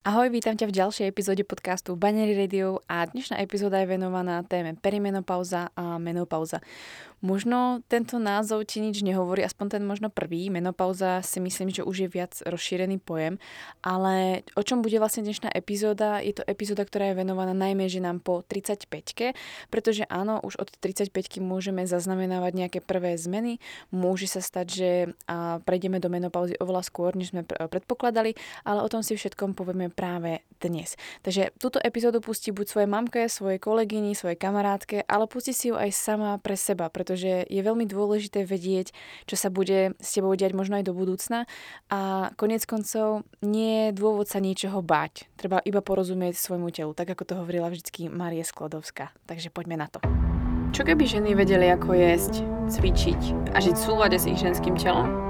Ahoj, vítam ťa v ďalšej epizóde podcastu Banery Radio a dnešná epizóda je venovaná téme perimenopauza a menopauza. Možno tento názov ti nič nehovorí, aspoň ten možno prvý. Menopauza si myslím, že už je viac rozšírený pojem, ale o čom bude vlastne dnešná epizóda? Je to epizóda, ktorá je venovaná najmä ženám po 35 pretože áno, už od 35 môžeme zaznamenávať nejaké prvé zmeny. Môže sa stať, že prejdeme do menopauzy oveľa skôr, než sme predpokladali, ale o tom si všetkom povieme práve dnes. Takže túto epizódu pustí buď svoje mamke, svojej kolegyni, svojej kamarátke, ale pustí si ju aj sama pre seba, pretože je veľmi dôležité vedieť, čo sa bude s tebou diať možno aj do budúcna a konec koncov nie je dôvod sa niečoho báť. Treba iba porozumieť svojmu telu, tak ako to hovorila vždycky Marie Sklodovská. Takže poďme na to. Čo keby ženy vedeli, ako jesť, cvičiť a žiť v súlade s ich ženským telom?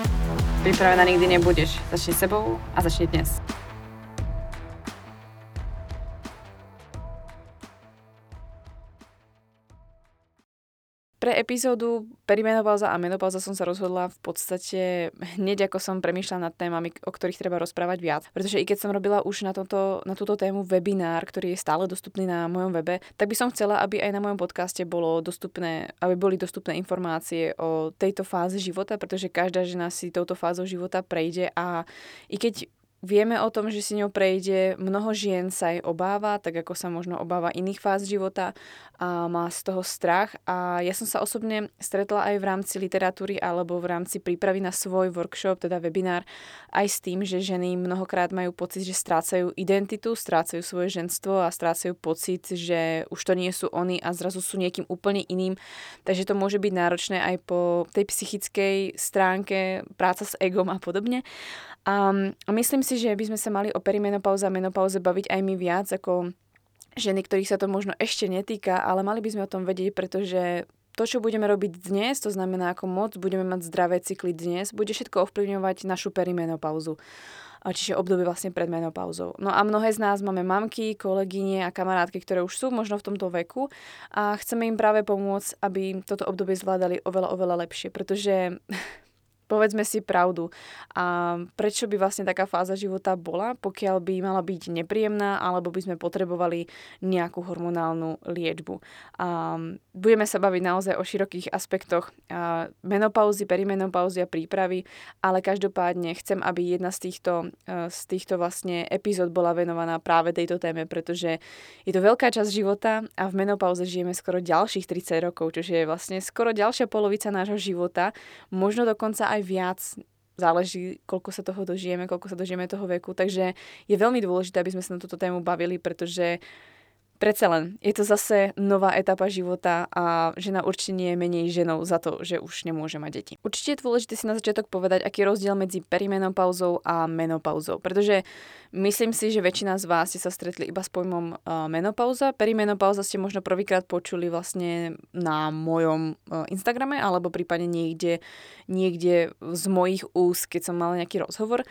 Pripravená nikdy nebudeš. Začni sebou a začni dnes. Pre epizódu perimenopauza a menopauza som sa rozhodla v podstate hneď ako som premýšľala nad témami, o ktorých treba rozprávať viac. Pretože i keď som robila už na, toto, na túto tému webinár, ktorý je stále dostupný na mojom webe, tak by som chcela, aby aj na mojom podcaste bolo dostupné, aby boli dostupné informácie o tejto fáze života, pretože každá žena si touto fázou života prejde a i keď Vieme o tom, že si ňou prejde, mnoho žien sa jej obáva, tak ako sa možno obáva iných fáz života a má z toho strach. A ja som sa osobne stretla aj v rámci literatúry alebo v rámci prípravy na svoj workshop, teda webinár, aj s tým, že ženy mnohokrát majú pocit, že strácajú identitu, strácajú svoje ženstvo a strácajú pocit, že už to nie sú oni a zrazu sú niekým úplne iným. Takže to môže byť náročné aj po tej psychickej stránke, práca s egom a podobne. A, myslím si, že by sme sa mali o perimenopauze a menopauze baviť aj my viac ako ženy, ktorých sa to možno ešte netýka, ale mali by sme o tom vedieť, pretože to, čo budeme robiť dnes, to znamená, ako moc budeme mať zdravé cykly dnes, bude všetko ovplyvňovať našu perimenopauzu čiže obdobie vlastne pred menopauzou. No a mnohé z nás máme mamky, kolegyne a kamarátky, ktoré už sú možno v tomto veku a chceme im práve pomôcť, aby toto obdobie zvládali oveľa, oveľa lepšie, pretože povedzme si pravdu. A prečo by vlastne taká fáza života bola, pokiaľ by mala byť nepríjemná, alebo by sme potrebovali nejakú hormonálnu liečbu. A budeme sa baviť naozaj o širokých aspektoch menopauzy, perimenopauzy a prípravy, ale každopádne chcem, aby jedna z týchto, e, z týchto vlastne epizód bola venovaná práve tejto téme, pretože je to veľká časť života a v menopauze žijeme skoro ďalších 30 rokov, čo je vlastne skoro ďalšia polovica nášho života, možno dokonca aj aj viac záleží, koľko sa toho dožijeme, koľko sa dožijeme toho veku. Takže je veľmi dôležité, aby sme sa na túto tému bavili, pretože Predsa len, je to zase nová etapa života a žena určite nie je menej ženou za to, že už nemôže mať deti. Určite je dôležité si na začiatok povedať, aký je rozdiel medzi perimenopauzou a menopauzou, pretože myslím si, že väčšina z vás ste sa stretli iba s pojmom uh, menopauza. Perimenopauza ste možno prvýkrát počuli vlastne na mojom uh, Instagrame alebo prípadne niekde, niekde z mojich úst, keď som mala nejaký rozhovor.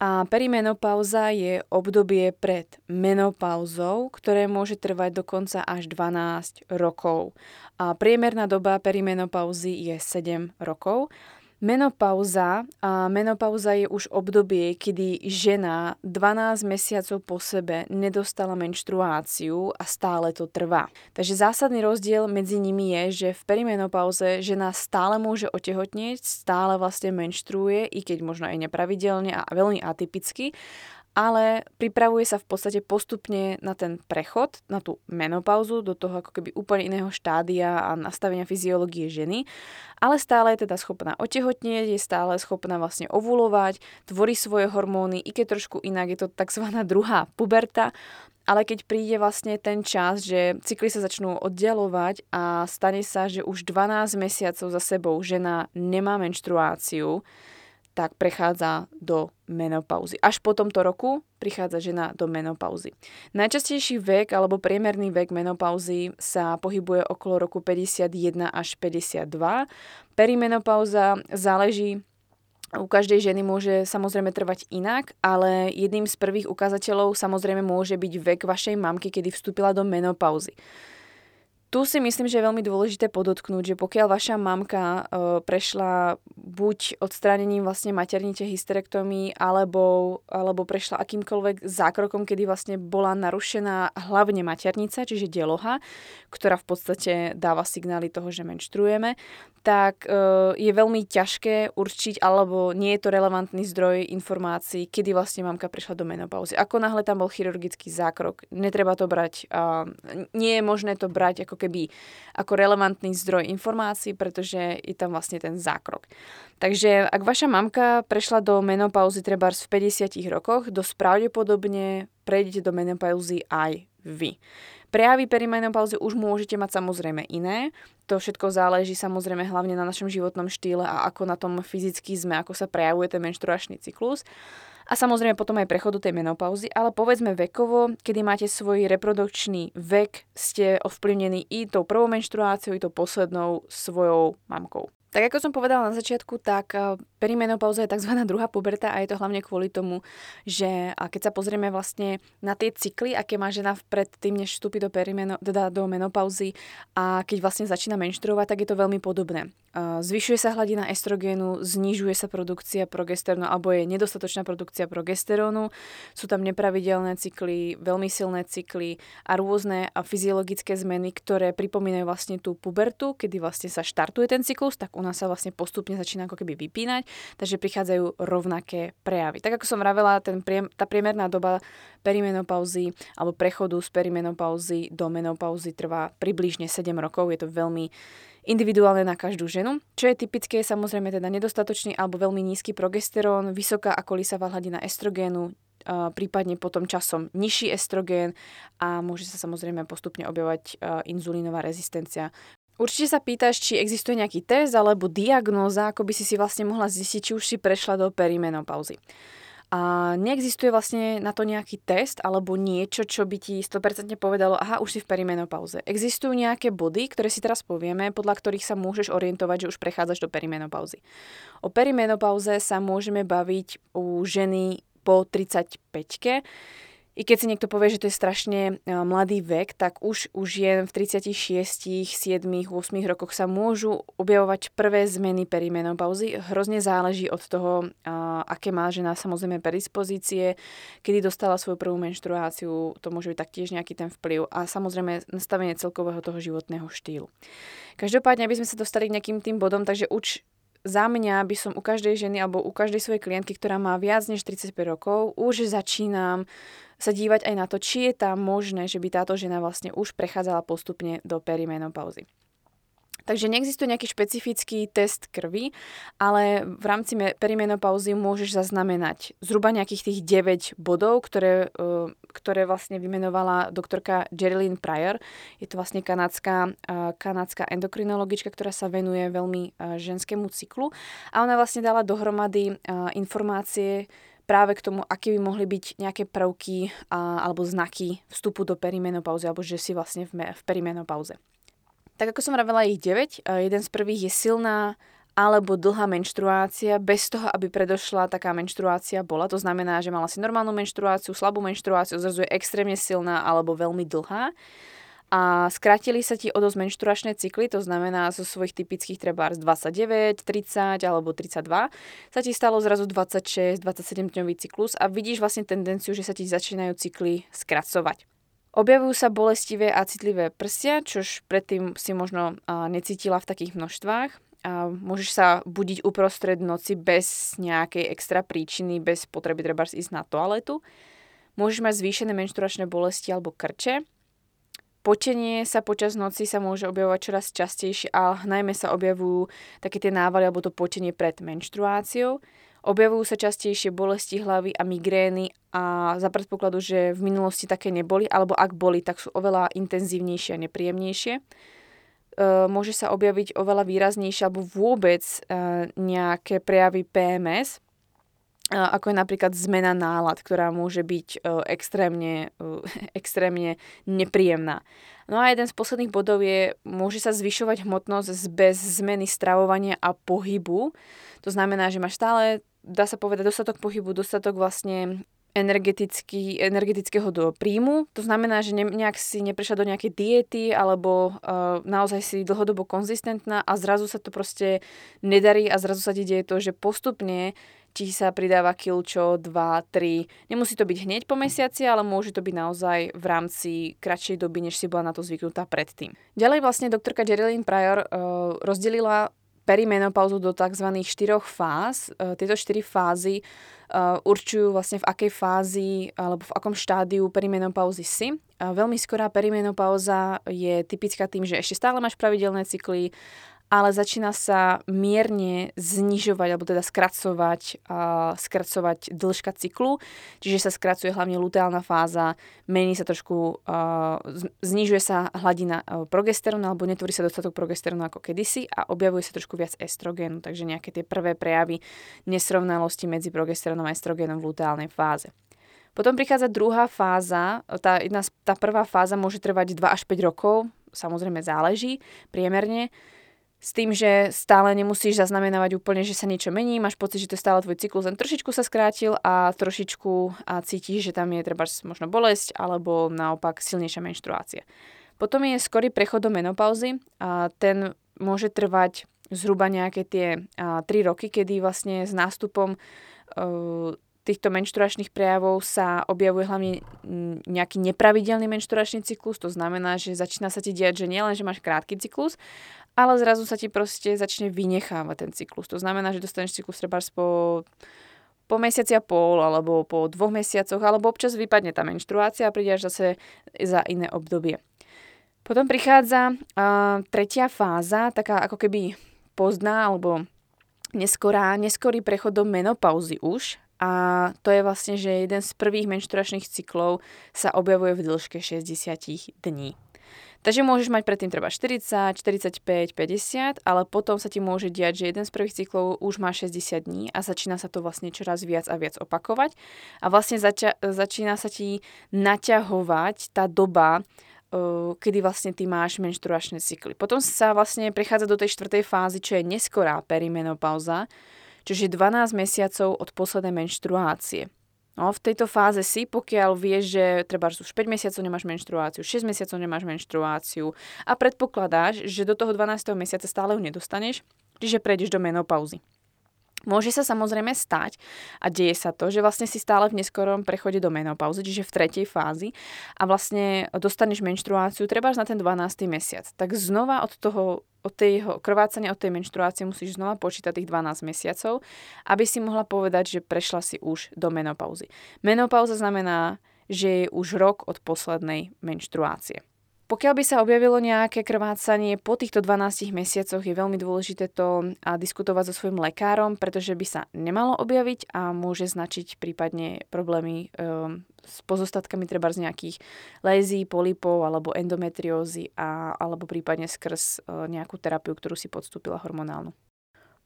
A perimenopauza je obdobie pred menopauzou, ktoré môže trvať dokonca až 12 rokov. A priemerná doba perimenopauzy je 7 rokov. Menopauza. A menopauza je už obdobie, kedy žena 12 mesiacov po sebe nedostala menštruáciu a stále to trvá. Takže zásadný rozdiel medzi nimi je, že v perimenopauze žena stále môže otehotnieť, stále vlastne menštruuje, i keď možno aj nepravidelne a veľmi atypicky ale pripravuje sa v podstate postupne na ten prechod, na tú menopauzu, do toho ako keby úplne iného štádia a nastavenia fyziológie ženy, ale stále je teda schopná otehotnieť, je stále schopná vlastne ovulovať, tvorí svoje hormóny, i keď trošku inak je to tzv. druhá puberta, ale keď príde vlastne ten čas, že cykly sa začnú oddialovať a stane sa, že už 12 mesiacov za sebou žena nemá menštruáciu, tak prechádza do menopauzy. Až po tomto roku prichádza žena do menopauzy. Najčastejší vek alebo priemerný vek menopauzy sa pohybuje okolo roku 51 až 52. Perimenopauza záleží u každej ženy môže samozrejme trvať inak, ale jedným z prvých ukazateľov samozrejme môže byť vek vašej mamky, kedy vstúpila do menopauzy. Tu si myslím, že je veľmi dôležité podotknúť, že pokiaľ vaša mamka e, prešla buď odstránením vlastne maternite hysterektomii, alebo, alebo prešla akýmkoľvek zákrokom, kedy vlastne bola narušená hlavne maternica, čiže deloha, ktorá v podstate dáva signály toho, že menštruujeme, tak e, je veľmi ťažké určiť, alebo nie je to relevantný zdroj informácií, kedy vlastne mamka prišla do menopauzy. Ako náhle tam bol chirurgický zákrok, netreba to brať, nie je možné to brať ako keby ako relevantný zdroj informácií, pretože je tam vlastne ten zákrok. Takže ak vaša mamka prešla do menopauzy treba v 50 rokoch, dosť pravdepodobne prejdete do menopauzy aj vy. Prejavy perimenopauzy už môžete mať samozrejme iné. To všetko záleží samozrejme hlavne na našom životnom štýle a ako na tom fyzicky sme, ako sa prejavuje ten menštruačný cyklus. A samozrejme potom aj prechodu tej menopauzy, ale povedzme vekovo, kedy máte svoj reprodukčný vek, ste ovplyvnení i tou prvou menštruáciou, i tou poslednou svojou mamkou. Tak ako som povedala na začiatku, tak eh, perimenopauza je tzv. druhá puberta a je to hlavne kvôli tomu, že keď sa pozrieme vlastne na tie cykly, aké má žena pred tým, než vstúpi do, perimeno, teda do menopauzy a keď vlastne začína menštruovať, tak je to veľmi podobné. Zvyšuje sa hladina estrogénu, znižuje sa produkcia progesterónu alebo je nedostatočná produkcia progesterónu. Sú tam nepravidelné cykly, veľmi silné cykly a rôzne fyziologické zmeny, ktoré pripomínajú vlastne tú pubertu, kedy vlastne sa štartuje ten cyklus, tak nás sa vlastne postupne začína ako keby vypínať, takže prichádzajú rovnaké prejavy. Tak ako som vravela, ten priem, tá priemerná doba perimenopauzy alebo prechodu z perimenopauzy do menopauzy trvá približne 7 rokov. Je to veľmi individuálne na každú ženu. Čo je typické, je samozrejme teda nedostatočný alebo veľmi nízky progesterón, vysoká a kolísavá hladina estrogénu, prípadne potom časom nižší estrogén a môže sa samozrejme postupne objavovať inzulínová rezistencia. Určite sa pýtaš, či existuje nejaký test alebo diagnóza, ako by si si vlastne mohla zistiť, či už si prešla do perimenopauzy. A neexistuje vlastne na to nejaký test alebo niečo, čo by ti 100% povedalo, aha, už si v perimenopauze. Existujú nejaké body, ktoré si teraz povieme, podľa ktorých sa môžeš orientovať, že už prechádzaš do perimenopauzy. O perimenopauze sa môžeme baviť u ženy po 35 i keď si niekto povie, že to je strašne e, mladý vek, tak už, už je v 36, 7, 8 rokoch sa môžu objavovať prvé zmeny perimenopauzy. Hrozne záleží od toho, aké má žena samozrejme predispozície, kedy dostala svoju prvú menštruáciu, to môže byť taktiež nejaký ten vplyv a samozrejme nastavenie celkového toho životného štýlu. Každopádne, aby sme sa dostali k nejakým tým bodom, takže už za mňa by som u každej ženy alebo u každej svojej klientky, ktorá má viac než 35 rokov, už začínam sa dívať aj na to, či je tam možné, že by táto žena vlastne už prechádzala postupne do perimenopauzy. Takže neexistuje nejaký špecifický test krvi, ale v rámci perimenopauzy môžeš zaznamenať zhruba nejakých tých 9 bodov, ktoré, e, ktoré vlastne vymenovala doktorka Geraldine Pryor. Je to vlastne kanadská, e, kanadská endokrinologička, ktorá sa venuje veľmi e, ženskému cyklu. A ona vlastne dala dohromady informácie, práve k tomu, aké by mohli byť nejaké prvky a, alebo znaky vstupu do perimenopauzy, alebo že si vlastne v, v perimenopauze. Tak ako som vravela, ich 9. Jeden z prvých je silná alebo dlhá menštruácia bez toho, aby predošla taká menštruácia bola. To znamená, že mala si normálnu menštruáciu, slabú menštruáciu, zrazu je extrémne silná alebo veľmi dlhá a skrátili sa ti o dosť menštruačné cykly, to znamená zo svojich typických trebárs 29, 30 alebo 32, sa ti stalo zrazu 26, 27 dňový cyklus a vidíš vlastne tendenciu, že sa ti začínajú cykly skracovať. Objavujú sa bolestivé a citlivé prstia, čož predtým si možno necítila v takých množstvách. A môžeš sa budiť uprostred noci bez nejakej extra príčiny, bez potreby treba ísť na toaletu. Môžeš mať zvýšené menštruačné bolesti alebo krče, Potenie sa počas noci sa môže objavovať čoraz častejšie a najmä sa objavujú také tie návaly alebo to potenie pred menštruáciou. Objavujú sa častejšie bolesti hlavy a migrény a za predpokladu, že v minulosti také neboli, alebo ak boli, tak sú oveľa intenzívnejšie a nepríjemnejšie. môže sa objaviť oveľa výraznejšie alebo vôbec uh, nejaké prejavy PMS, ako je napríklad zmena nálad, ktorá môže byť extrémne, extrémne nepríjemná. No a jeden z posledných bodov je, môže sa zvyšovať hmotnosť bez zmeny stravovania a pohybu. To znamená, že máš stále, dá sa povedať, dostatok pohybu, dostatok vlastne energetický, energetického do príjmu. To znamená, že ne, nejak si neprešla do nejakej diety alebo uh, naozaj si dlhodobo konzistentná a zrazu sa to proste nedarí a zrazu sa ti deje to, že postupne ti sa pridáva kilčo, 2, 3. Nemusí to byť hneď po mesiaci, ale môže to byť naozaj v rámci kratšej doby, než si bola na to zvyknutá predtým. Ďalej vlastne doktorka Jerilyn Pryor uh, rozdelila perimenopauzu do tzv. štyroch fáz. Uh, tieto štyri fázy uh, určujú vlastne v akej fázi alebo v akom štádiu perimenopauzy si. Uh, veľmi skorá perimenopauza je typická tým, že ešte stále máš pravidelné cykly, ale začína sa mierne znižovať, alebo teda skracovať, uh, skracovať dĺžka cyklu, čiže sa skracuje hlavne luteálna fáza, mení sa trošku, uh, znižuje sa hladina uh, progesterónu, alebo netvorí sa dostatok progesterónu ako kedysi a objavuje sa trošku viac estrogénu, takže nejaké tie prvé prejavy nesrovnalosti medzi progesterónom a estrogénom v luteálnej fáze. Potom prichádza druhá fáza, tá, jedna, tá prvá fáza môže trvať 2 až 5 rokov, samozrejme záleží priemerne, s tým, že stále nemusíš zaznamenávať úplne, že sa niečo mení, máš pocit, že to je stále tvoj cyklus, len trošičku sa skrátil a trošičku a cítiš, že tam je treba možno bolesť alebo naopak silnejšia menštruácia. Potom je skorý prechod do menopauzy a ten môže trvať zhruba nejaké tie a, 3 roky, kedy vlastne s nástupom e, týchto menštruačných prejavov sa objavuje hlavne nejaký nepravidelný menštruačný cyklus, to znamená, že začína sa ti diať, že nielen, že máš krátky cyklus, ale zrazu sa ti proste začne vynechávať ten cyklus. To znamená, že dostaneš cyklus treba po po mesiaci a pol, alebo po dvoch mesiacoch, alebo občas vypadne tá menštruácia a príde až zase za iné obdobie. Potom prichádza uh, tretia fáza, taká ako keby pozdná alebo neskorá, neskorý prechod do menopauzy už. A to je vlastne, že jeden z prvých menštruačných cyklov sa objavuje v dĺžke 60 dní. Takže môžeš mať predtým treba 40, 45, 50, ale potom sa ti môže diať, že jeden z prvých cyklov už má 60 dní a začína sa to vlastne čoraz viac a viac opakovať a vlastne zača- začína sa ti naťahovať tá doba, kedy vlastne ty máš menštruačné cykly. Potom sa vlastne prechádza do tej štvrtej fázy, čo je neskorá perimenopauza, čiže 12 mesiacov od poslednej menštruácie. No, v tejto fáze si, pokiaľ vieš, že treba už 5 mesiacov nemáš menštruáciu, 6 mesiacov nemáš menštruáciu a predpokladáš, že do toho 12. mesiaca stále ju nedostaneš, čiže prejdeš do menopauzy. Môže sa samozrejme stať a deje sa to, že vlastne si stále v neskorom prechode do menopauzy, čiže v tretej fázi a vlastne dostaneš menštruáciu treba na ten 12. mesiac. Tak znova od toho od tej krvácania, od tej menštruácie musíš znova počítať tých 12 mesiacov, aby si mohla povedať, že prešla si už do menopauzy. Menopauza znamená, že je už rok od poslednej menštruácie. Pokiaľ by sa objavilo nejaké krvácanie po týchto 12 mesiacoch, je veľmi dôležité to diskutovať so svojím lekárom, pretože by sa nemalo objaviť a môže značiť prípadne problémy um, s pozostatkami treba z nejakých lézí, polipov alebo endometriózy a, alebo prípadne skrz uh, nejakú terapiu, ktorú si podstúpila hormonálnu.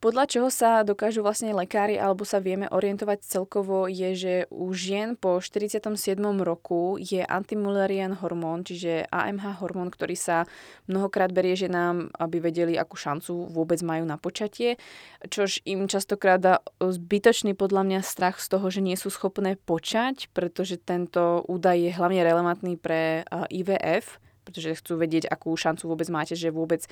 Podľa čoho sa dokážu vlastne lekári alebo sa vieme orientovať celkovo je, že u žien po 47. roku je antimulerian hormón, čiže AMH hormón, ktorý sa mnohokrát berie ženám, aby vedeli, akú šancu vôbec majú na počatie, čož im častokrát dá zbytočný podľa mňa strach z toho, že nie sú schopné počať, pretože tento údaj je hlavne relevantný pre IVF, pretože chcú vedieť, akú šancu vôbec máte, že vôbec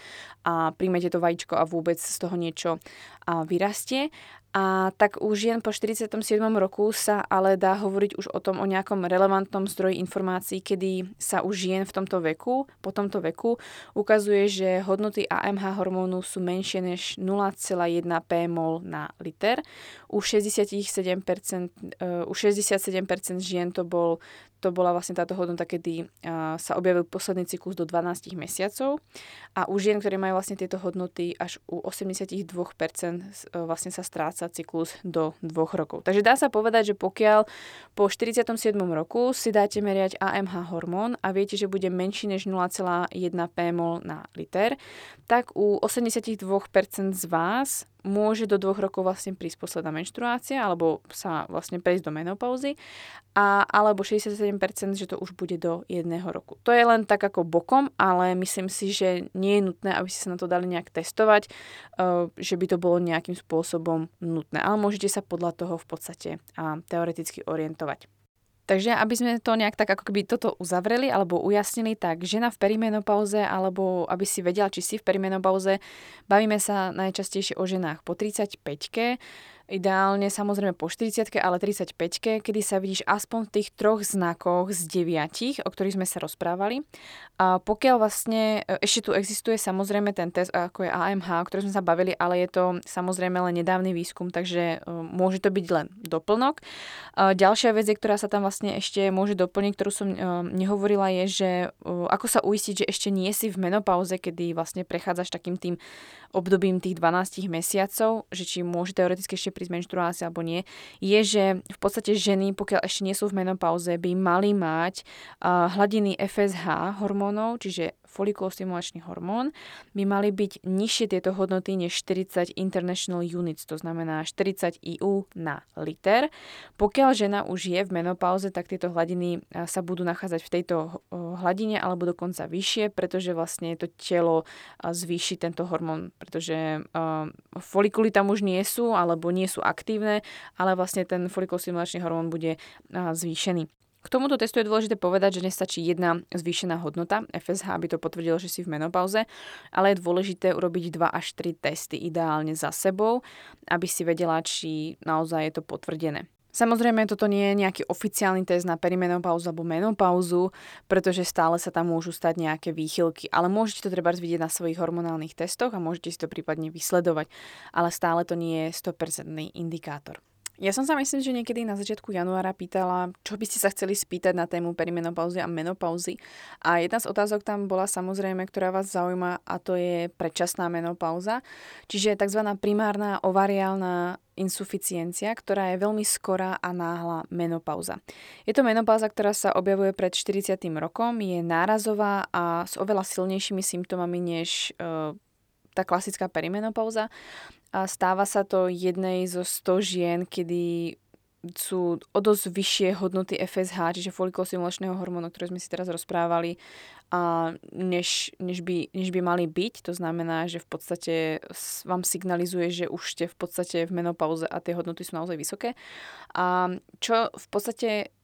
a príjmete to vajíčko a vôbec z toho niečo a vyrastie. A tak už žien po 47. roku sa ale dá hovoriť už o tom, o nejakom relevantnom zdroji informácií, kedy sa už žien v tomto veku, po tomto veku ukazuje, že hodnoty AMH hormónu sú menšie než 0,1 pmol na liter. U 67%, uh, u 67% žien to bol to bola vlastne táto hodnota, kedy sa objavil posledný cyklus do 12 mesiacov a u žien, ktoré majú vlastne tieto hodnoty, až u 82% vlastne sa stráca cyklus do 2 rokov. Takže dá sa povedať, že pokiaľ po 47. roku si dáte meriať AMH hormón a viete, že bude menší než 0,1 pmol na liter, tak u 82% z vás môže do dvoch rokov vlastne prísť posledná menštruácia alebo sa vlastne prejsť do menopauzy a alebo 67%, že to už bude do jedného roku. To je len tak ako bokom, ale myslím si, že nie je nutné, aby ste sa na to dali nejak testovať, eh, že by to bolo nejakým spôsobom nutné. Ale môžete sa podľa toho v podstate teoreticky orientovať. Takže aby sme to nejak tak ako keby toto uzavreli alebo ujasnili, tak žena v perimenopauze alebo aby si vedela, či si v perimenopauze, bavíme sa najčastejšie o ženách po 35 ideálne samozrejme po 40 ale 35 kedy sa vidíš aspoň v tých troch znakoch z deviatich, o ktorých sme sa rozprávali. A pokiaľ vlastne, e, ešte tu existuje samozrejme ten test, ako je AMH, o ktorom sme sa bavili, ale je to samozrejme len nedávny výskum, takže e, môže to byť len doplnok. A ďalšia vec, ktorá sa tam vlastne ešte môže doplniť, ktorú som e, nehovorila, je, že ako sa uistiť, že ešte nie si v menopauze, kedy vlastne prechádzaš takým tým obdobím tých 12 mesiacov, že či môže teoreticky ešte prísť menštruácia alebo nie, je, že v podstate ženy, pokiaľ ešte nie sú v menopauze, by mali mať uh, hladiny FSH hormónov, čiže folikulostimulačný hormón, by mali byť nižšie tieto hodnoty než 40 international units, to znamená 40 IU na liter. Pokiaľ žena už je v menopauze, tak tieto hladiny sa budú nachádzať v tejto hladine alebo dokonca vyššie, pretože vlastne to telo zvýši tento hormón, pretože folikuly tam už nie sú alebo nie sú aktívne, ale vlastne ten folikulostimulačný hormón bude zvýšený. K tomuto testu je dôležité povedať, že nestačí jedna zvýšená hodnota FSH, aby to potvrdilo, že si v menopauze, ale je dôležité urobiť 2 až 3 testy ideálne za sebou, aby si vedela, či naozaj je to potvrdené. Samozrejme, toto nie je nejaký oficiálny test na perimenopauzu alebo menopauzu, pretože stále sa tam môžu stať nejaké výchylky, ale môžete to treba vidieť na svojich hormonálnych testoch a môžete si to prípadne vysledovať, ale stále to nie je 100% indikátor. Ja som sa myslím, že niekedy na začiatku januára pýtala, čo by ste sa chceli spýtať na tému perimenopauzy a menopauzy. A jedna z otázok tam bola samozrejme, ktorá vás zaujíma a to je predčasná menopauza, čiže tzv. primárna ovariálna insuficiencia, ktorá je veľmi skorá a náhla menopauza. Je to menopauza, ktorá sa objavuje pred 40. rokom, je nárazová a s oveľa silnejšími symptómami než e, tá klasická perimenopauza a stáva sa to jednej zo 100 žien, kedy sú o dosť vyššie hodnoty FSH, čiže folikulostimulačného hormónu, ktoré sme si teraz rozprávali, a než, než, by, než by mali byť. To znamená, že v podstate vám signalizuje, že už ste v podstate v menopauze a tie hodnoty sú naozaj vysoké. A čo v podstate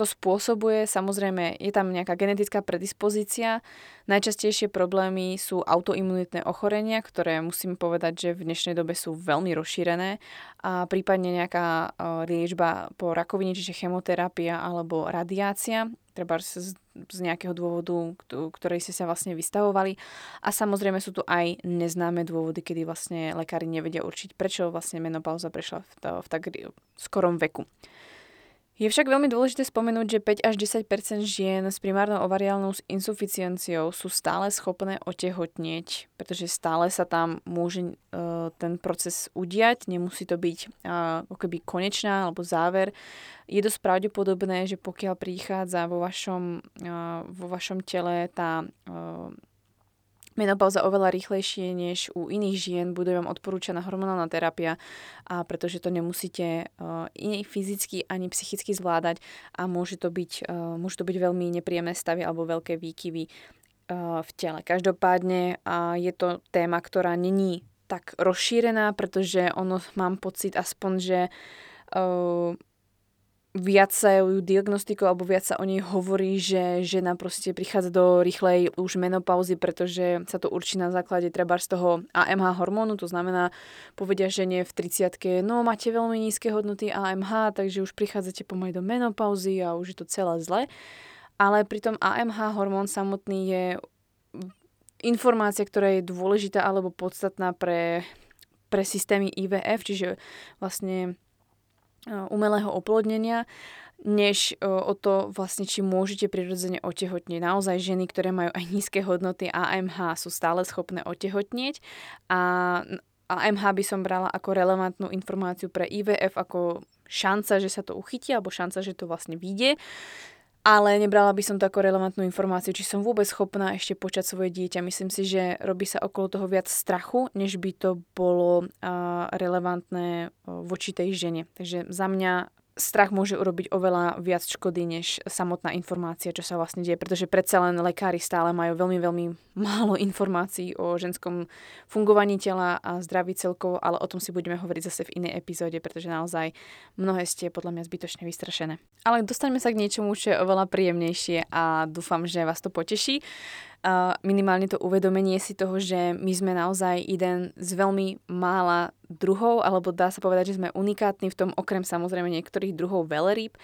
to spôsobuje, samozrejme, je tam nejaká genetická predispozícia. Najčastejšie problémy sú autoimunitné ochorenia, ktoré musím povedať, že v dnešnej dobe sú veľmi rozšírené a prípadne nejaká liečba po rakovine, čiže chemoterapia alebo radiácia, treba z, z nejakého dôvodu, ktorej ste sa vlastne vystavovali. A samozrejme sú tu aj neznáme dôvody, kedy vlastne lekári nevedia určiť, prečo vlastne menopauza prešla v, v tak skorom veku. Je však veľmi dôležité spomenúť, že 5 až 10% žien s primárnou ovariálnou insuficienciou sú stále schopné otehotnieť, pretože stále sa tam môže uh, ten proces udiať, nemusí to byť uh, keby konečná alebo záver. Je dosť pravdepodobné, že pokiaľ prichádza vo vašom, uh, vo vašom tele tá menopauza oveľa rýchlejšie než u iných žien, bude vám odporúčaná hormonálna terapia, a pretože to nemusíte uh, ani fyzicky, ani psychicky zvládať a môže to byť, uh, môže to byť veľmi nepríjemné stavy alebo veľké výkyvy uh, v tele. Každopádne uh, je to téma, ktorá není tak rozšírená, pretože ono mám pocit aspoň, že uh, viac sa ju diagnostiku alebo viac sa o nej hovorí, že žena proste prichádza do rýchlej už menopauzy, pretože sa to určí na základe treba z toho AMH hormónu, to znamená povedia žene v 30 no máte veľmi nízke hodnoty AMH, takže už prichádzate pomaly do menopauzy a už je to celé zle. Ale pritom AMH hormón samotný je informácia, ktorá je dôležitá alebo podstatná pre, pre systémy IVF, čiže vlastne umelého oplodnenia. než o to vlastne, či môžete prirodzene otehotnieť. Naozaj ženy, ktoré majú aj nízke hodnoty AMH, sú stále schopné otehotnieť a AMH by som brala ako relevantnú informáciu pre IVF, ako šanca, že sa to uchytí, alebo šanca, že to vlastne vyjde ale nebrala by som to ako relevantnú informáciu, či som vôbec schopná ešte počať svoje dieťa. Myslím si, že robí sa okolo toho viac strachu, než by to bolo relevantné voči tej žene. Takže za mňa strach môže urobiť oveľa viac škody, než samotná informácia, čo sa vlastne deje, pretože predsa len lekári stále majú veľmi, veľmi málo informácií o ženskom fungovaní tela a zdraví celkovo, ale o tom si budeme hovoriť zase v inej epizóde, pretože naozaj mnohé ste podľa mňa zbytočne vystrašené. Ale dostaňme sa k niečomu, čo je oveľa príjemnejšie a dúfam, že vás to poteší minimálne to uvedomenie si toho, že my sme naozaj jeden z veľmi mála druhov, alebo dá sa povedať, že sme unikátni v tom, okrem samozrejme niektorých druhov veľrýb,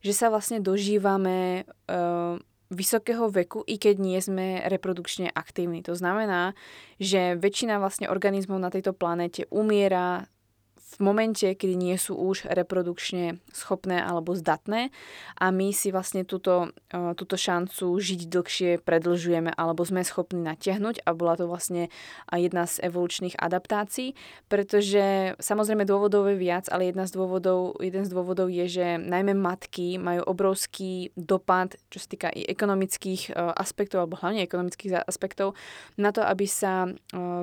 že sa vlastne dožívame uh, vysokého veku, i keď nie sme reprodukčne aktívni. To znamená, že väčšina vlastne organizmov na tejto planéte umiera v momente, kedy nie sú už reprodukčne schopné alebo zdatné a my si vlastne túto, e, túto šancu žiť dlhšie predlžujeme alebo sme schopní natiahnuť a bola to vlastne jedna z evolučných adaptácií, pretože samozrejme dôvodov je viac, ale jedna z dôvodov, jeden z dôvodov je, že najmä matky majú obrovský dopad, čo sa týka i ekonomických e, aspektov alebo hlavne ekonomických aspektov na to, aby sa e,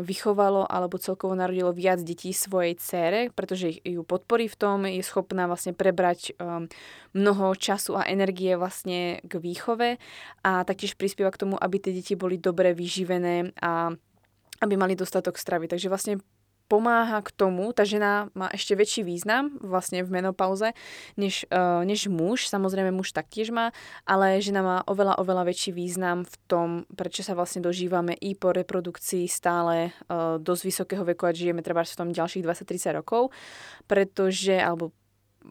vychovalo alebo celkovo narodilo viac detí svojej cére, pretože ju podporí v tom, je schopná vlastne prebrať um, mnoho času a energie vlastne k výchove a taktiež prispieva k tomu, aby tie deti boli dobre vyživené a aby mali dostatok stravy. Takže vlastne pomáha k tomu, tá žena má ešte väčší význam vlastne v menopauze než, uh, než muž. Samozrejme muž taktiež má, ale žena má oveľa, oveľa väčší význam v tom, prečo sa vlastne dožívame i po reprodukcii stále uh, dosť vysokého veku a žijeme treba v tom ďalších 20-30 rokov, pretože, alebo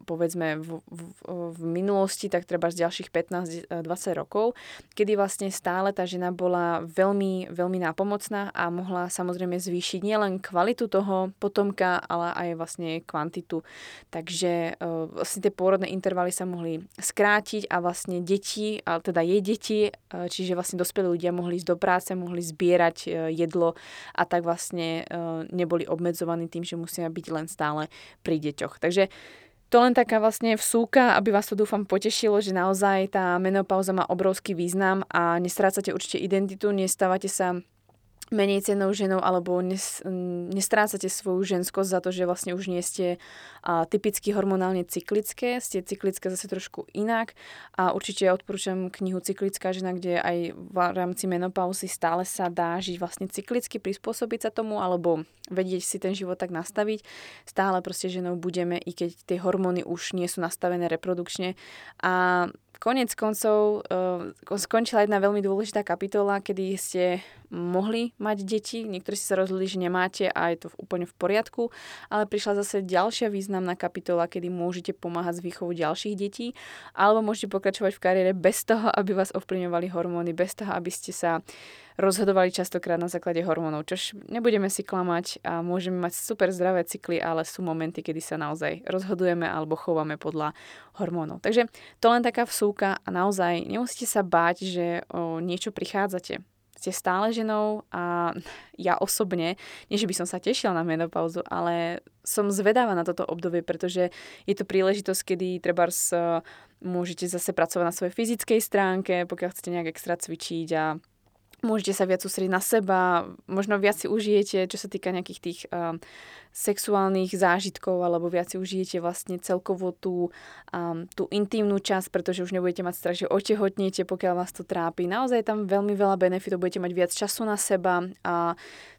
povedzme v, v, v minulosti, tak treba z ďalších 15-20 rokov, kedy vlastne stále tá žena bola veľmi, veľmi nápomocná a mohla samozrejme zvýšiť nielen kvalitu toho potomka, ale aj vlastne kvantitu. Takže vlastne tie pôrodné intervaly sa mohli skrátiť a vlastne deti, ale teda jej deti, čiže vlastne dospelí ľudia mohli ísť do práce, mohli zbierať jedlo a tak vlastne neboli obmedzovaní tým, že musia byť len stále pri deťoch. Takže to len taká vlastne vsúka, aby vás to dúfam potešilo, že naozaj tá menopauza má obrovský význam a nestrácate určite identitu, nestávate sa menej cenou ženou alebo nes, nestrácate svoju ženskosť za to, že vlastne už nie ste a, typicky hormonálne cyklické, ste cyklické zase trošku inak a určite ja odporúčam knihu Cyklická žena, kde aj v rámci menopauzy stále sa dá žiť vlastne cyklicky, prispôsobiť sa tomu alebo vedieť si ten život tak nastaviť. Stále proste ženou budeme, i keď tie hormóny už nie sú nastavené reprodukčne a Konec koncov uh, skončila jedna veľmi dôležitá kapitola, kedy ste mohli mať deti, niektorí ste sa rozhodli, že nemáte a je to úplne v poriadku, ale prišla zase ďalšia významná kapitola, kedy môžete pomáhať s výchovou ďalších detí, alebo môžete pokračovať v kariére bez toho, aby vás ovplyvňovali hormóny, bez toho, aby ste sa rozhodovali častokrát na základe hormónov, čož nebudeme si klamať a môžeme mať super zdravé cykly, ale sú momenty, kedy sa naozaj rozhodujeme alebo chováme podľa hormónov. Takže to len taká vsúka a naozaj nemusíte sa báť, že o niečo prichádzate ste stále ženou a ja osobne, nie že by som sa tešila na menopauzu, ale som zvedáva na toto obdobie, pretože je to príležitosť, kedy treba môžete zase pracovať na svojej fyzickej stránke, pokiaľ chcete nejak extra cvičiť a môžete sa viac sústrediť na seba, možno viac si užijete, čo sa týka nejakých tých uh, sexuálnych zážitkov, alebo viac si užijete vlastne celkovo tú, um, tú intimnú časť, pretože už nebudete mať strach, že otehotniete, pokiaľ vás to trápi. Naozaj je tam veľmi veľa benefitov, budete mať viac času na seba a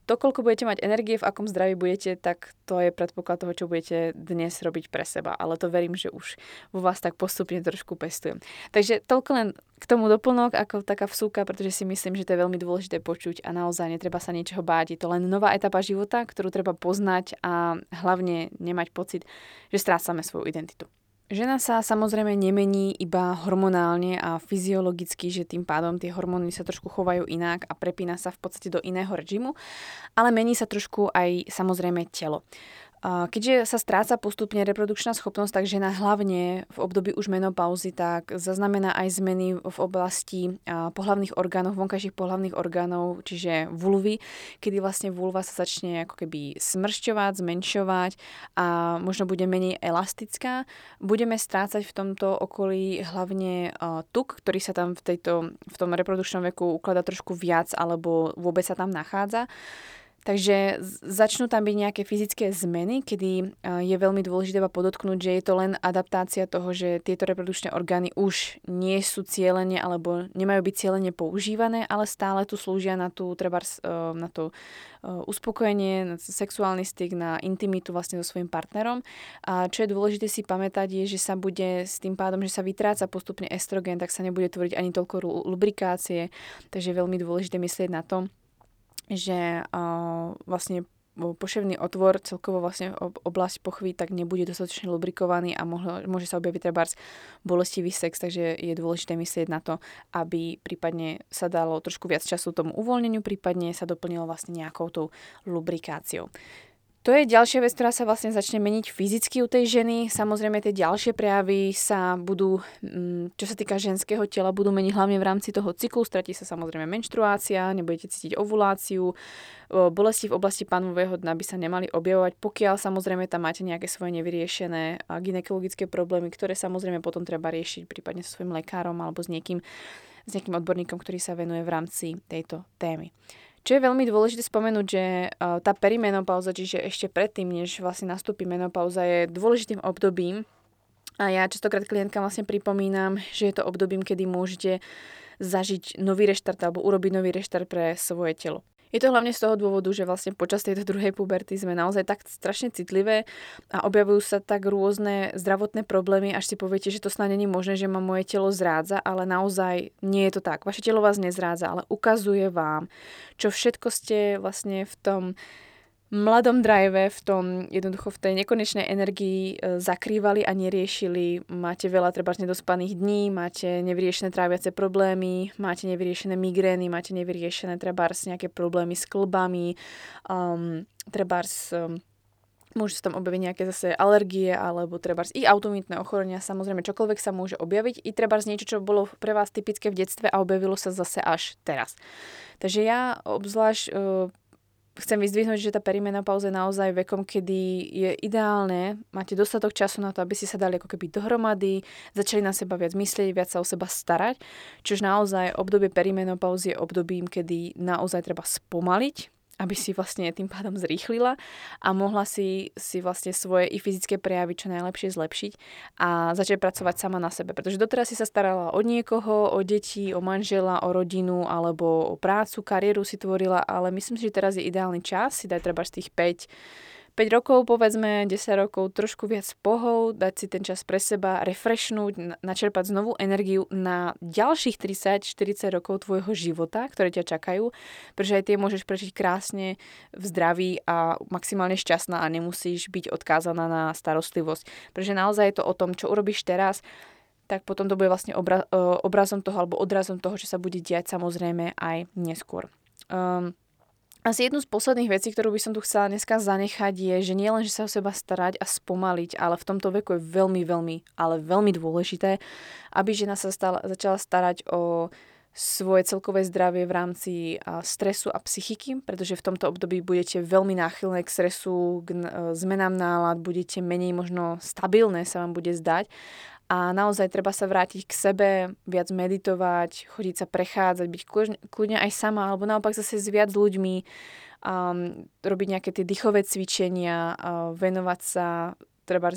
to, koľko budete mať energie, v akom zdraví budete, tak to je predpoklad toho, čo budete dnes robiť pre seba. Ale to verím, že už vo vás tak postupne trošku pestujem. Takže toľko len k tomu doplnok, ako taká vsúka, pretože si myslím, že to je veľmi dôležité počuť a naozaj netreba sa niečoho báť. Je to len nová etapa života, ktorú treba poznať a hlavne nemať pocit, že strácame svoju identitu. Žena sa samozrejme nemení iba hormonálne a fyziologicky, že tým pádom tie hormóny sa trošku chovajú inak a prepína sa v podstate do iného režimu, ale mení sa trošku aj samozrejme telo. Keďže sa stráca postupne reprodukčná schopnosť, tak žena hlavne v období už menopauzy tak zaznamená aj zmeny v oblasti pohlavných orgánov, vonkajších pohlavných orgánov, čiže vulvy, kedy vlastne vulva sa začne ako keby smršťovať, zmenšovať a možno bude menej elastická. Budeme strácať v tomto okolí hlavne tuk, ktorý sa tam v, tejto, v tom reprodukčnom veku ukladá trošku viac alebo vôbec sa tam nachádza. Takže začnú tam byť nejaké fyzické zmeny, kedy e, je veľmi dôležité podotknúť, že je to len adaptácia toho, že tieto reprodukčné orgány už nie sú cieľene alebo nemajú byť cieľene používané, ale stále tu slúžia na, tú, treba, e, na to e, uspokojenie, na sexuálny styk, na intimitu vlastne so svojím partnerom. A čo je dôležité si pamätať je, že sa bude s tým pádom, že sa vytráca postupne estrogen, tak sa nebude tvoriť ani toľko lubrikácie, takže je veľmi dôležité myslieť na to, že uh, vlastne poševný otvor, celkovo vlastne oblasť pochvy, tak nebude dostatočne lubrikovaný a mohlo, môže sa objaviť treba bolestivý sex, takže je dôležité myslieť na to, aby prípadne sa dalo trošku viac času tomu uvoľneniu, prípadne sa doplnilo vlastne nejakou tou lubrikáciou. To je ďalšia vec, ktorá sa vlastne začne meniť fyzicky u tej ženy. Samozrejme tie ďalšie prejavy sa budú, mm, čo sa týka ženského tela, budú meniť hlavne v rámci toho cyklu. Stratí sa samozrejme menštruácia, nebudete cítiť ovuláciu, bolesti v oblasti panového dna by sa nemali objavovať, pokiaľ samozrejme tam máte nejaké svoje nevyriešené ginekologické problémy, ktoré samozrejme potom treba riešiť prípadne so svojím lekárom alebo s niekým, s nejakým odborníkom, ktorý sa venuje v rámci tejto témy. Čo je veľmi dôležité spomenúť, že tá perimenopauza, čiže ešte predtým, než vlastne nastúpi menopauza, je dôležitým obdobím. A ja častokrát klientkám vlastne pripomínam, že je to obdobím, kedy môžete zažiť nový reštart alebo urobiť nový reštart pre svoje telo. Je to hlavne z toho dôvodu, že vlastne počas tejto druhej puberty sme naozaj tak strašne citlivé a objavujú sa tak rôzne zdravotné problémy, až si poviete, že to snad není možné, že ma moje telo zrádza, ale naozaj nie je to tak. Vaše telo vás nezrádza, ale ukazuje vám, čo všetko ste vlastne v tom mladom drive, v tom jednoducho v tej nekonečnej energii e, zakrývali a neriešili. Máte veľa treba nedospaných dní, máte nevyriešené tráviace problémy, máte nevyriešené migrény, máte nevyriešené treba nejaké problémy s klbami, um, treba um, Môžu sa tam objaviť nejaké zase alergie alebo treba i autoimunitné ochorenia, samozrejme čokoľvek sa môže objaviť, i treba niečo, čo bolo pre vás typické v detstve a objavilo sa zase až teraz. Takže ja obzvlášť uh, chcem vyzdvihnúť, že tá perimenopauza je naozaj vekom, kedy je ideálne, máte dostatok času na to, aby si sa dali ako keby dohromady, začali na seba viac myslieť, viac sa o seba starať, čož naozaj obdobie perimenopauzy je obdobím, kedy naozaj treba spomaliť, aby si vlastne tým pádom zrýchlila a mohla si, si vlastne svoje i fyzické prejavy čo najlepšie zlepšiť a začať pracovať sama na sebe. Pretože doteraz si sa starala o niekoho, o deti, o manžela, o rodinu alebo o prácu, kariéru si tvorila, ale myslím si, že teraz je ideálny čas si dať treba z tých 5 5 rokov, povedzme, 10 rokov, trošku viac pohov, dať si ten čas pre seba, refreshnúť, načerpať znovu energiu na ďalších 30-40 rokov tvojho života, ktoré ťa čakajú, pretože aj tie môžeš prežiť krásne v zdraví a maximálne šťastná a nemusíš byť odkázaná na starostlivosť. Pretože naozaj je to o tom, čo urobíš teraz, tak potom to bude vlastne obra- e, obrazom toho alebo odrazom toho, čo sa bude diať samozrejme aj neskôr. Um, asi jednu z posledných vecí, ktorú by som tu chcela dneska zanechať je, že nie len, že sa o seba starať a spomaliť, ale v tomto veku je veľmi, veľmi, ale veľmi dôležité, aby žena sa stala, začala starať o svoje celkové zdravie v rámci stresu a psychiky, pretože v tomto období budete veľmi náchylné k stresu, k zmenám nálad, budete menej možno stabilné sa vám bude zdať a naozaj treba sa vrátiť k sebe, viac meditovať, chodiť sa prechádzať, byť kľudne aj sama, alebo naopak zase s viac ľuďmi, um, robiť nejaké tie dýchové cvičenia, uh, venovať sa treba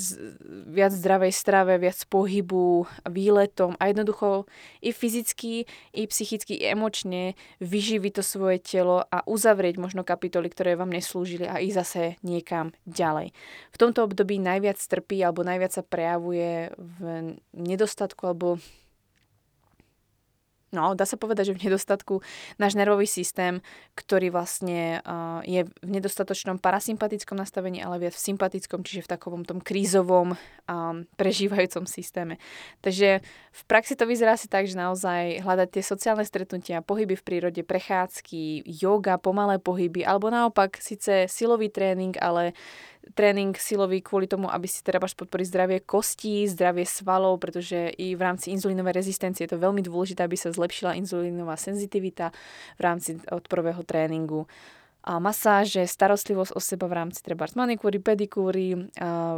viac zdravej strave, viac pohybu, výletom a jednoducho i fyzicky, i psychicky, i emočne vyživiť to svoje telo a uzavrieť možno kapitoly, ktoré vám neslúžili a ísť zase niekam ďalej. V tomto období najviac trpí alebo najviac sa prejavuje v nedostatku alebo No, dá sa povedať, že v nedostatku náš nervový systém, ktorý vlastne uh, je v nedostatočnom parasympatickom nastavení, ale viac v sympatickom, čiže v takovom tom krízovom um, prežívajúcom systéme. Takže v praxi to vyzerá si tak, že naozaj hľadať tie sociálne stretnutia, pohyby v prírode, prechádzky, yoga, pomalé pohyby, alebo naopak síce silový tréning, ale tréning silový kvôli tomu, aby si teda podporiť zdravie kostí, zdravie svalov, pretože i v rámci inzulínovej rezistencie je to veľmi dôležité, aby sa zlepšila inzulínová senzitivita v rámci odporového tréningu masáže, starostlivosť o seba v rámci treba manikúry, pedikúry,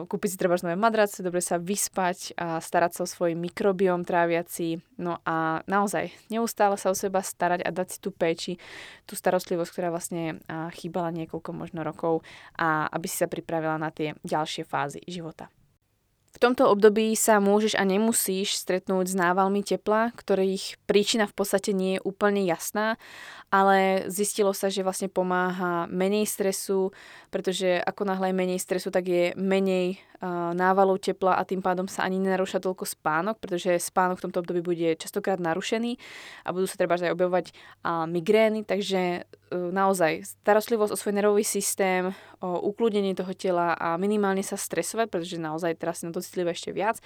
kúpiť si treba nové madrace, dobre sa vyspať a starať sa o svoj mikrobióm tráviaci. No a naozaj neustále sa o seba starať a dať si tú péči, tú starostlivosť, ktorá vlastne chýbala niekoľko možno rokov a aby si sa pripravila na tie ďalšie fázy života. V tomto období sa môžeš a nemusíš stretnúť s návalmi tepla, ktorých príčina v podstate nie je úplne jasná, ale zistilo sa, že vlastne pomáha menej stresu, pretože ako náhle je menej stresu, tak je menej návalov tepla a tým pádom sa ani nenarúša toľko spánok, pretože spánok v tomto období bude častokrát narušený a budú sa treba aj objavovať migrény, takže e, naozaj starostlivosť o svoj nervový systém, o ukludnenie toho tela a minimálne sa stresovať, pretože naozaj teraz si na to citlivé ešte viac,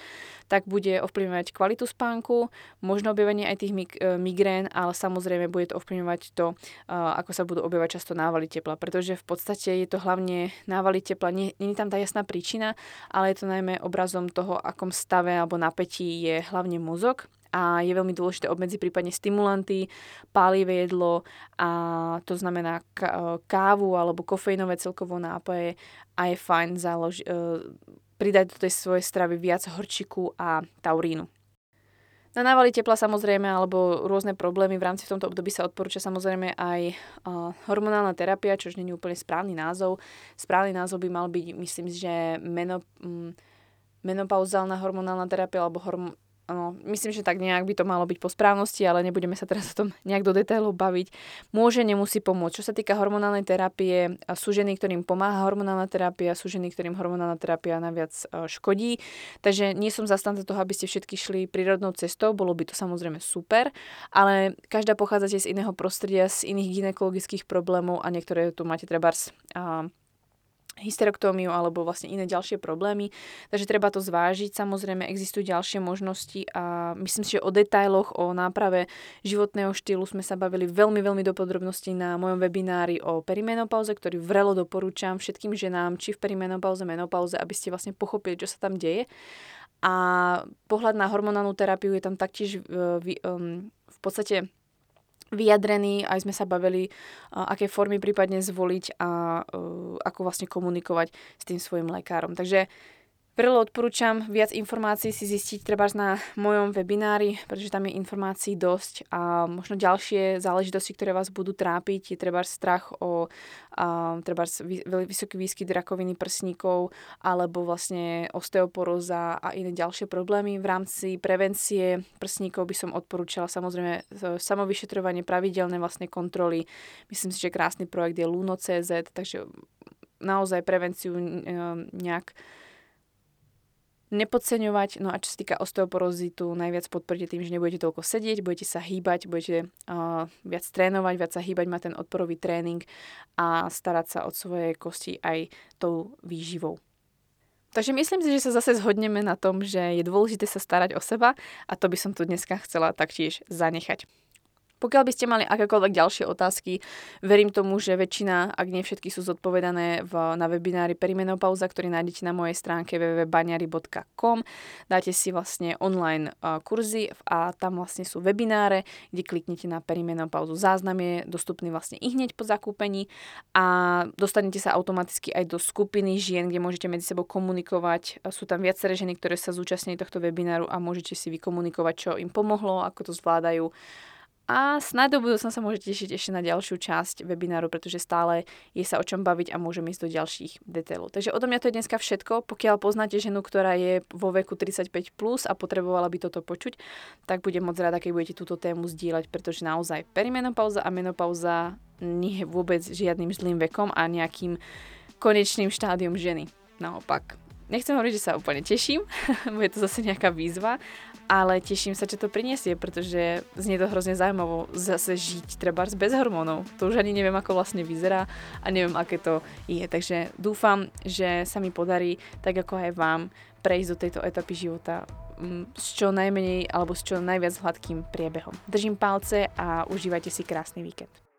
tak bude ovplyvňovať kvalitu spánku, možno objavenie aj tých e, migrén, ale samozrejme bude to ovplyvňovať to, ako sa budú objavovať často návaly tepla, pretože v podstate je to hlavne návaly tepla, nie, nie je tam tá jasná príčina, ale je to najmä obrazom toho, akom stave alebo napätí je hlavne mozog a je veľmi dôležité obmedziť prípadne stimulanty, pálivé jedlo a to znamená kávu alebo kofeínové celkovo nápoje a je fajn založ, e, pridať do tej svojej stravy viac horčiku a taurínu. Na návaly tepla samozrejme alebo rôzne problémy v rámci v tomto období sa odporúča samozrejme aj hormonálna terapia, čo nie je úplne správny názov. Správny názov by mal byť, myslím, že meno, um, menopauzálna hormonálna terapia alebo horm- No, myslím, že tak nejak by to malo byť po správnosti, ale nebudeme sa teraz o tom nejak do detailov baviť. Môže, nemusí pomôcť. Čo sa týka hormonálnej terapie, sú ženy, ktorým pomáha hormonálna terapia, sú ženy, ktorým hormonálna terapia najviac e, škodí. Takže nie som zastanca toho, aby ste všetky šli prírodnou cestou, bolo by to samozrejme super, ale každá pochádzate z iného prostredia, z iných ginekologických problémov a niektoré tu máte trebárs hysterektómiu alebo vlastne iné ďalšie problémy. Takže treba to zvážiť. Samozrejme existujú ďalšie možnosti a myslím si, že o detailoch, o náprave životného štýlu sme sa bavili veľmi, veľmi do podrobností na mojom webinári o perimenopauze, ktorý vrelo doporúčam všetkým ženám, či v perimenopauze, menopauze, aby ste vlastne pochopili, čo sa tam deje. A pohľad na hormonálnu terapiu je tam taktiež v, v, v podstate vyjadrený, aj sme sa bavili, aké formy prípadne zvoliť a ako vlastne komunikovať s tým svojim lekárom. Takže Vrelo odporúčam viac informácií si zistiť treba na mojom webinári, pretože tam je informácií dosť a možno ďalšie záležitosti, ktoré vás budú trápiť, je treba strach o treba vysoký výskyt rakoviny prsníkov alebo vlastne osteoporóza a iné ďalšie problémy. V rámci prevencie prsníkov by som odporúčala samozrejme samovyšetrovanie, pravidelné vlastne kontroly. Myslím si, že krásny projekt je Luno.cz, takže naozaj prevenciu nejak nepodceňovať. No a čo sa týka osteoporozitu, najviac podporíte tým, že nebudete toľko sedieť, budete sa hýbať, budete uh, viac trénovať, viac sa hýbať, mať ten odporový tréning a starať sa od svojej kosti aj tou výživou. Takže myslím si, že sa zase zhodneme na tom, že je dôležité sa starať o seba a to by som tu dneska chcela taktiež zanechať. Pokiaľ by ste mali akékoľvek ďalšie otázky, verím tomu, že väčšina, ak nie všetky, sú zodpovedané v, na webinári Perimenopauza, ktorý nájdete na mojej stránke www.baňari.com. Dáte si vlastne online uh, kurzy a tam vlastne sú webináre, kde kliknete na Perimenopauzu. Záznam je dostupný vlastne i hneď po zakúpení a dostanete sa automaticky aj do skupiny žien, kde môžete medzi sebou komunikovať. Sú tam viaceré ženy, ktoré sa zúčastnili tohto webináru a môžete si vykomunikovať, čo im pomohlo, ako to zvládajú a snad do budúcna sa môžete tešiť ešte na ďalšiu časť webináru, pretože stále je sa o čom baviť a môžem ísť do ďalších detailov. Takže odo mňa to je dneska všetko. Pokiaľ poznáte ženu, ktorá je vo veku 35 plus a potrebovala by toto počuť, tak budem moc rada, keď budete túto tému zdieľať, pretože naozaj perimenopauza a menopauza nie je vôbec žiadnym zlým vekom a nejakým konečným štádium ženy. Naopak, nechcem hovoriť, že sa úplne teším, bude to zase nejaká výzva, ale teším sa, čo to priniesie, pretože znie to hrozne zaujímavo zase žiť treba bez hormónov. To už ani neviem, ako vlastne vyzerá a neviem, aké to je. Takže dúfam, že sa mi podarí, tak ako aj vám, prejsť do tejto etapy života mm, s čo najmenej alebo s čo najviac hladkým priebehom. Držím palce a užívajte si krásny víkend.